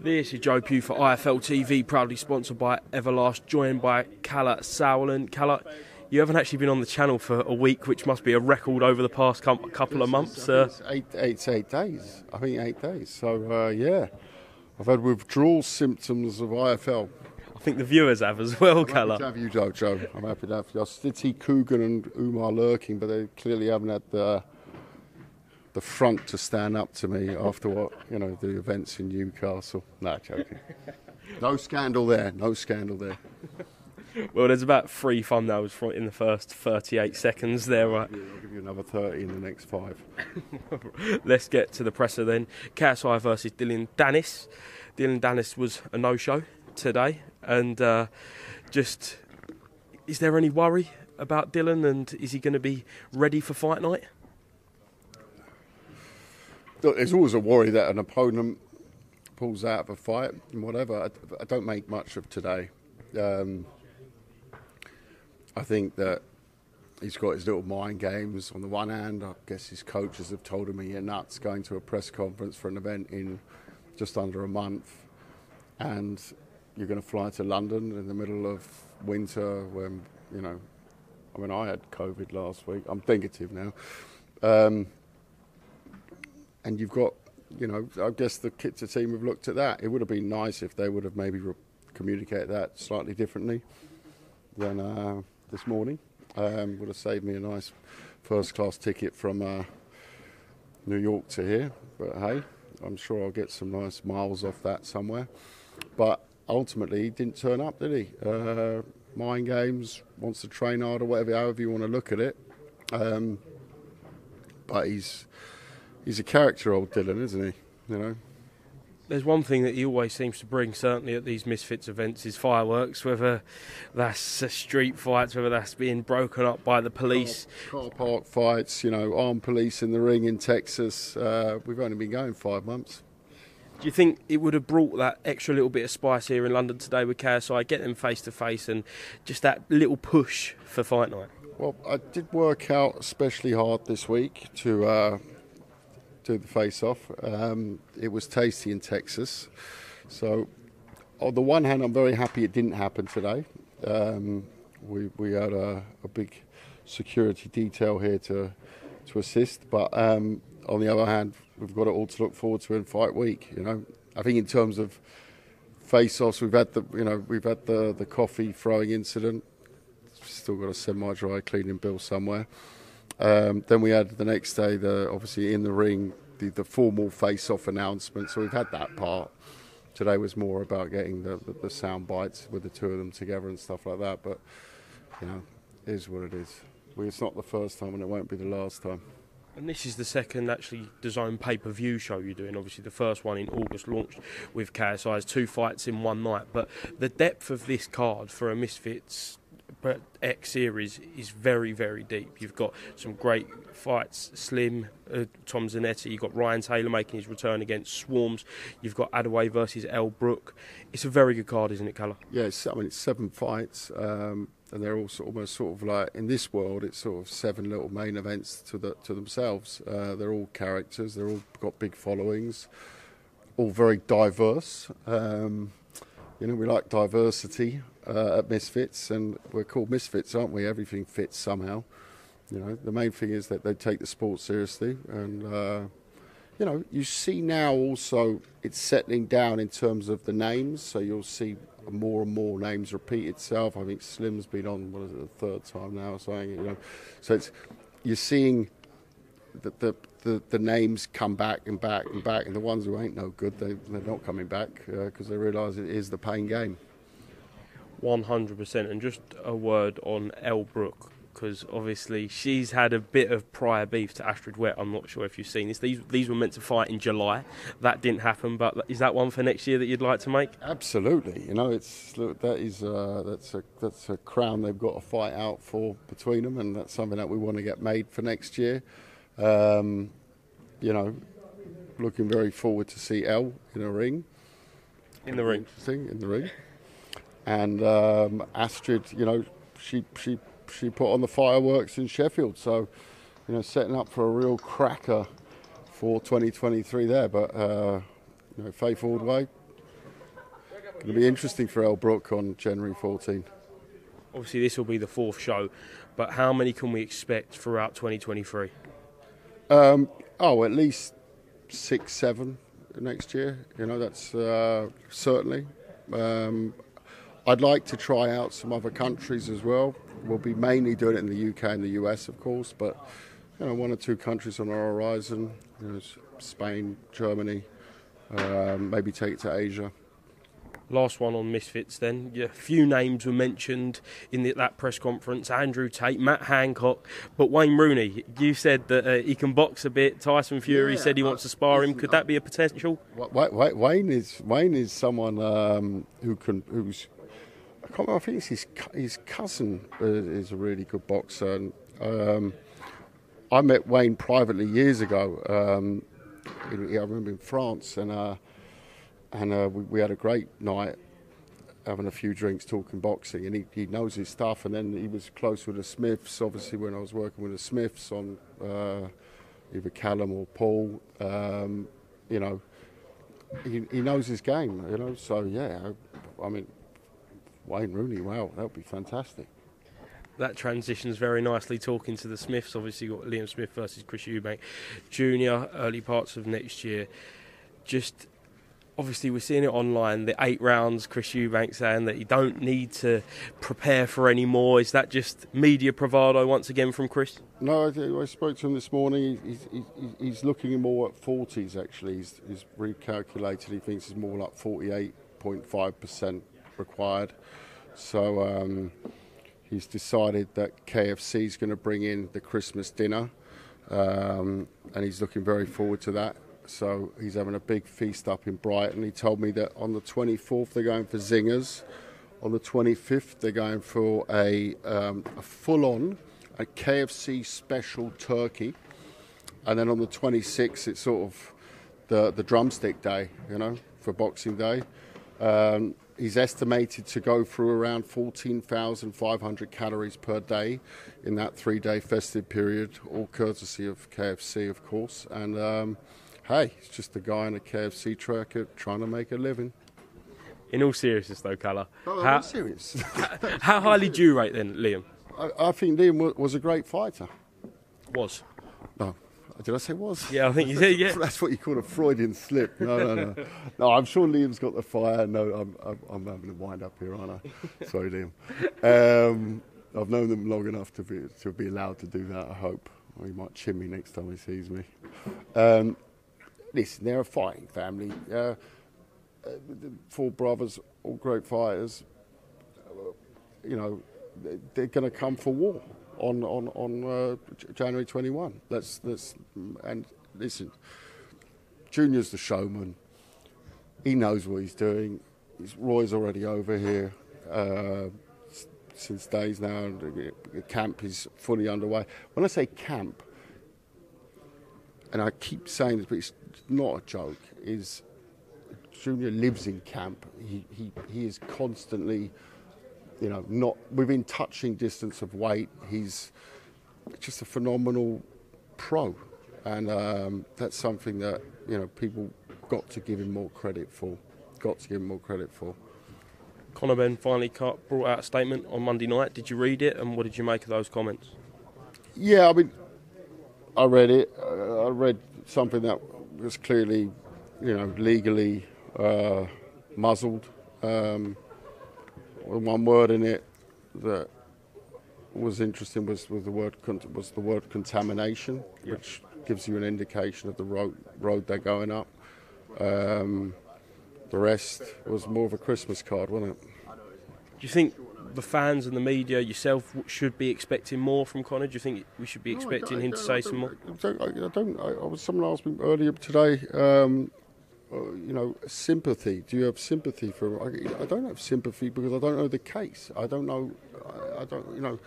This is Joe Pugh for IFL TV, proudly sponsored by Everlast, joined by Kalle Sauerland. Kalle, you haven't actually been on the channel for a week, which must be a record over the past couple of months. Uh, it's eight, eight, eight days. I think eight days. So, uh, yeah, I've had withdrawal symptoms of IFL. I think the viewers have as well, Kalle. I'm happy to have you, Joe. Joe. I'm happy to have you. I did see Coogan and Umar lurking, but they clearly haven't had the the front to stand up to me after what you know the events in Newcastle. No, joking. no scandal there. No scandal there. well, there's about three thumbnails in the first 38 seconds there. Right? Yeah, I'll give you another 30 in the next five. Let's get to the presser then. KSI versus Dillon Danis. Dillon Danis was a no-show today, and uh, just is there any worry about Dillon, and is he going to be ready for fight night? There's always a worry that an opponent pulls out of a fight and whatever. I, I don't make much of today. Um, I think that he's got his little mind games. On the one hand, I guess his coaches have told him he's nuts going to a press conference for an event in just under a month, and you're going to fly to London in the middle of winter when you know. I mean, I had COVID last week. I'm negative now. Um, and you've got, you know, I guess the Kitzer team have looked at that. It would have been nice if they would have maybe re- communicated that slightly differently than uh, this morning. Um, would have saved me a nice first class ticket from uh, New York to here. But hey, I'm sure I'll get some nice miles off that somewhere. But ultimately, he didn't turn up, did he? Uh, mind games, wants to train hard or whatever, however you want to look at it. Um, but he's he's a character, old Dillon, isn't he? You know. There's one thing that he always seems to bring, certainly at these Misfits events, is fireworks. Whether that's street fights, whether that's being broken up by the police, car, car park fights, you know, armed police in the ring in Texas. Uh, we've only been going five months. Do you think it would have brought that extra little bit of spice here in London today with KSI, get them face to face, and just that little push for fight night? Well, I did work out especially hard this week to. Uh, do the face off. Um, it was tasty in Texas. So, on the one hand, I'm very happy it didn't happen today. Um, we, we had a, a, big security detail here to, to assist, but um, on the other hand, we've got it all to look forward to in fight week. You know, I think in terms of face-offs, we've had the you know we've had the the coffee throwing incident. Still got a semi-dry cleaning bill somewhere. Um, then we had the next day, the obviously in the ring, the, the formal face-off announcement. So we've had that part. Today was more about getting the, the, the sound bites with the two of them together and stuff like that. But you know, it is what it is. It's not the first time, and it won't be the last time. And this is the second actually designed pay per view show you're doing. Obviously, the first one in August launched with KSI's two fights in one night. But the depth of this card for a Misfits X series is very, very deep. You've got some great fights. Slim, uh, Tom Zanetti. You've got Ryan Taylor making his return against Swarmz. You've got Ordway versus Elle Brooke. It's a very good card, isn't it, Kalle? Yeah, I mean it's seven fights, um, and they're all sort, almost sort of like in this world. It's sort of seven little main events to the to themselves. Uh, they're all characters. They're all got big followings. All very diverse. Um, you know, we like diversity uh, at Misfits, and we're called Misfits, aren't we? Everything fits somehow. You know, the main thing is that they take the sport seriously, and uh, you know, you see now also it's settling down in terms of the names. So you'll see more and more names repeat itself. I think Slim's been on what is it the third time now saying it. You know, so it's you're seeing that the, the, the names come back and back and back, and the ones who ain't no good, they, they're not coming back because uh, they realise it is the pain game. 100%. And just a word on Elle Brooke. because obviously she's had a bit of prior beef to Astrid Wett. I'm not sure if you've seen this. These these were meant to fight in July. That didn't happen. But is that one for next year that you'd like to make? Absolutely. You know, it's look, that is uh, that's a that's a crown they've got to fight out for between them, and that's something that we want to get made for next year. Um, you know, looking very forward to see Elle in a ring. In the ring. Interesting in the ring. And um, Astrid, you know, she she she put on the fireworks in Sheffield, so you know, setting up for a real cracker for 2023 there. But uh, you know, Faith Ordway, going to be interesting for Elle Brooke on January 14. Obviously, this will be the fourth show, but how many can we expect throughout 2023? Um, oh, at least six, seven next year. You know, that's uh, certainly. Um, I'd like to try out some other countries as well. We'll be mainly doing it in the UK and the US, of course, but you know, one or two countries on our horizon. You know, Spain, Germany. Um, maybe take it to Asia. Last one on Misfits then. A few names were mentioned in the, that press conference Andrew Tate, Matt Hancock, but Wayne Rooney. You said that uh, he can box a bit. Tyson Fury Yeah, said he wants to spar him. Could that be a potential? Wa- Wa- Wayne is Wayne is someone um, who can who's I can't remember, I think it's his his cousin uh, is a really good boxer. And, um, I met Wayne privately years ago. Um, in, I remember in France, and uh, and uh, we, we had a great night having a few drinks, talking boxing, and he, he knows his stuff. And then he was close with the Smiths, obviously when I was working with the Smiths on uh, either Callum or Paul. Um, you know, he, he knows his game, you know. So yeah, I, I mean, Wayne Rooney, wow, that would be fantastic. That transitions very nicely. Talking to the Smiths, obviously got Liam Smith versus Chris Eubank Jr. Early parts of next year. Just obviously we're seeing it online. The eight rounds, Chris Eubank saying that you don't need to prepare for any more. Is that just media bravado once again from Chris? No, I, I spoke to him this morning. He's, he's, he's- looking more at 40s actually. He's, he's recalculated. He thinks it's more like 48.5% required. So um, he's decided that KFC is going to bring in the Christmas dinner, um, and he's looking very forward to that. So he's having a big feast up in Brighton. He told me that on the 24th they're going for zingers. On the 25th they're going for a, um, a full-on a KFC special turkey, and then on the 26th it's sort of the the drumstick day, you know, for Boxing Day. Um, he's estimated to go through around 14,500 calories per day in that three-day festive period, all courtesy of KFC, of course. And um, hey, it's just a guy in a KFC truck uh, trying to make a living. In all seriousness, though, Kalle, Oh, how, I'm serious. how highly do you rate then, Liam? I, I think Liam wa- was a great fighter. Was. No, did I say was? Yeah, I think you said, yeah. That's what you call a Freudian slip. No, no, no. No, I'm sure Liam's got the fire. No, I'm, I'm, I'm having a wind up here, aren't I? Sorry, Liam. Um, I've known them long enough to be to be allowed to do that. I hope. Or he might chin me next time he sees me. Um, listen, they're a fighting family. Uh, uh, four brothers, all great fighters. You know, they- they're going to come for war on on on uh, January 21. Let's let's and listen. Junior's the showman. He knows what he's doing. He's, Roy's already over here uh, since days now. The camp is fully underway. When I say camp, and I keep saying this, but it's not a joke. Is Junior lives in camp. He he he is constantly, you know, not within touching distance of weight. He's just a phenomenal pro, and um, that's something that you know people got to give him more credit for. Got to give him more credit for. Conor Benn finally cut, brought out a statement on Monday night. Did you read it, and what did you make of those comments? Yeah, I mean, I read it. I read something that was clearly, you know, legally uh, muzzled. Um, one word in it that was interesting was, was the word con- was the word contamination, Yeah. which gives you an indication of the road road they're going up. Um, the rest was more of a Christmas card, wasn't it? Do you think the fans and the media, yourself, should be expecting more from Conor? Do you think we should be expecting no, him to say some more? I don't. I, don't I, I was, someone asked me earlier today. Um, uh, you know, sympathy. Do you have sympathy for? I, I, don't have sympathy because I don't know the case. I don't know. I, I don't. You know.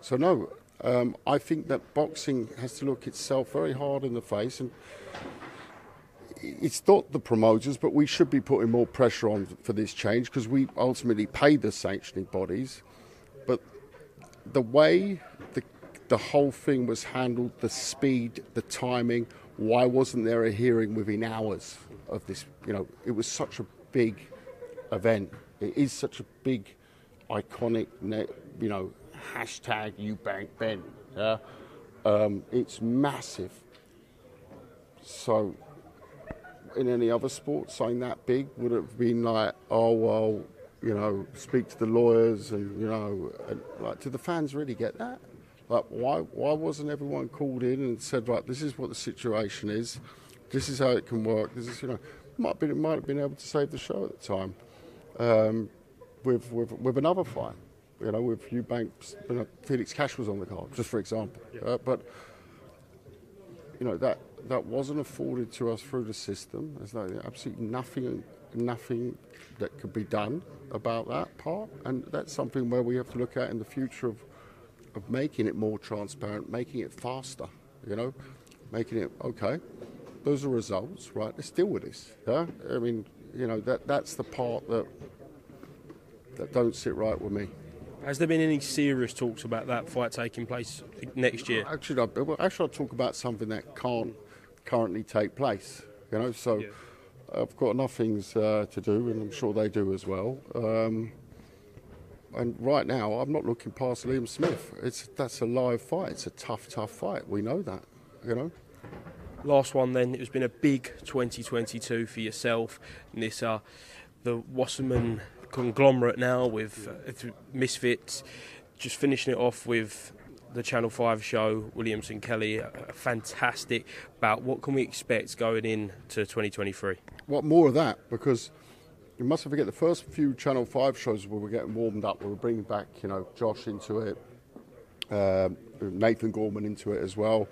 So no. Um, I think that boxing has to look itself very hard in the face and it's not the promoters, but we should be putting more pressure on for this change because we ultimately pay the sanctioning bodies. But the way the the whole thing was handled, the speed, the timing, why wasn't there a hearing within hours of this? You know, it was such a big event. It is such a big, iconic, you know, hashtag Eubank Benn. Yeah? Um, it's massive. So in any other sport, saying that big would have been like, oh well, you know, speak to the lawyers and you know, and, like, do the fans really get that? Like, why why wasn't everyone called in and said, right, this is what the situation is, this is how it can work, this is you know, might have been might have been able to save the show at the time, um, with with with another fight, you know, with Eubank, you know, Felix Cash was on the card, just for example, yeah. uh, but you know that that wasn't afforded to us through the system. There's no, absolutely nothing, nothing that could be done about that part, and that's something where we have to look at in the future of of making it more transparent, making it faster. You know, making it okay. Those are results, right? Let's deal with this. Yeah, I mean, you know that that's the part that that don't sit right with me. Has there been any serious talks about that fight taking place next year? Actually, I, well, actually, I'll talk about something that can't currently take place. You know, so yeah. I've got enough things uh, to do, and I'm sure they do as well. Um, and right now, I'm not looking past Liam Smith. It's that's a live fight. It's a tough, tough fight. We know that. You know. Last one, then. It's been a big 2022 for yourself, Nissa. The Wasserman conglomerate now with uh, Misfits, just finishing it off with the Channel 5 show, Williamson Kelly, fantastic bout. What can we expect going into 2023? What more of that? Because you mustn't forget the first few Channel 5 shows where we were getting warmed up, we were bringing back, you know, Josh into it, um, Nathan Gorman into it as well.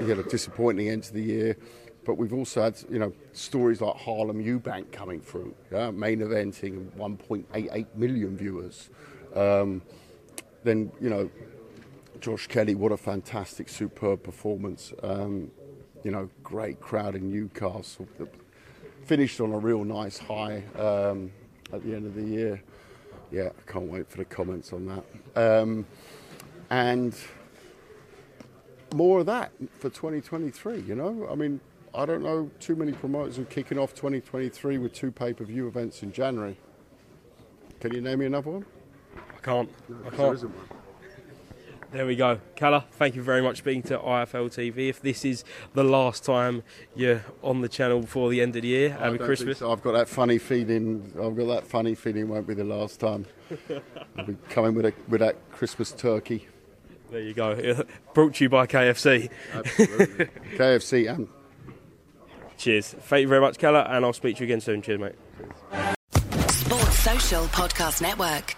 He had a disappointing end to the year. But we've also had, you know, stories like Harlem Eubank coming through, yeah? main eventing 1.88 million viewers. Um, then, you know, Josh Kelly, what a fantastic, superb performance. Um, you know, great crowd in Newcastle. Finished on a real nice high um, at the end of the year. Yeah, I can't wait for the comments on that. Um, and more of that for 2023, you know? I mean, I don't know too many promoters who kicking off 2023 with two pay per view events in January. Can you name me another one? I can't. No, I can't. There we go. Kalle, thank you very much for being to IFL TV. If this is the last time you're on the channel before the end of the year, happy Christmas. So. I've got that funny feeling. I've got that funny feeling won't be the last time. I'll be coming with a, with that Christmas turkey. There you go. Brought to you by KFC. Absolutely. KFC and. Cheers. Thank you very much, Kalle, and I'll speak to you again soon. Cheers, mate. Sports Social Podcast Network.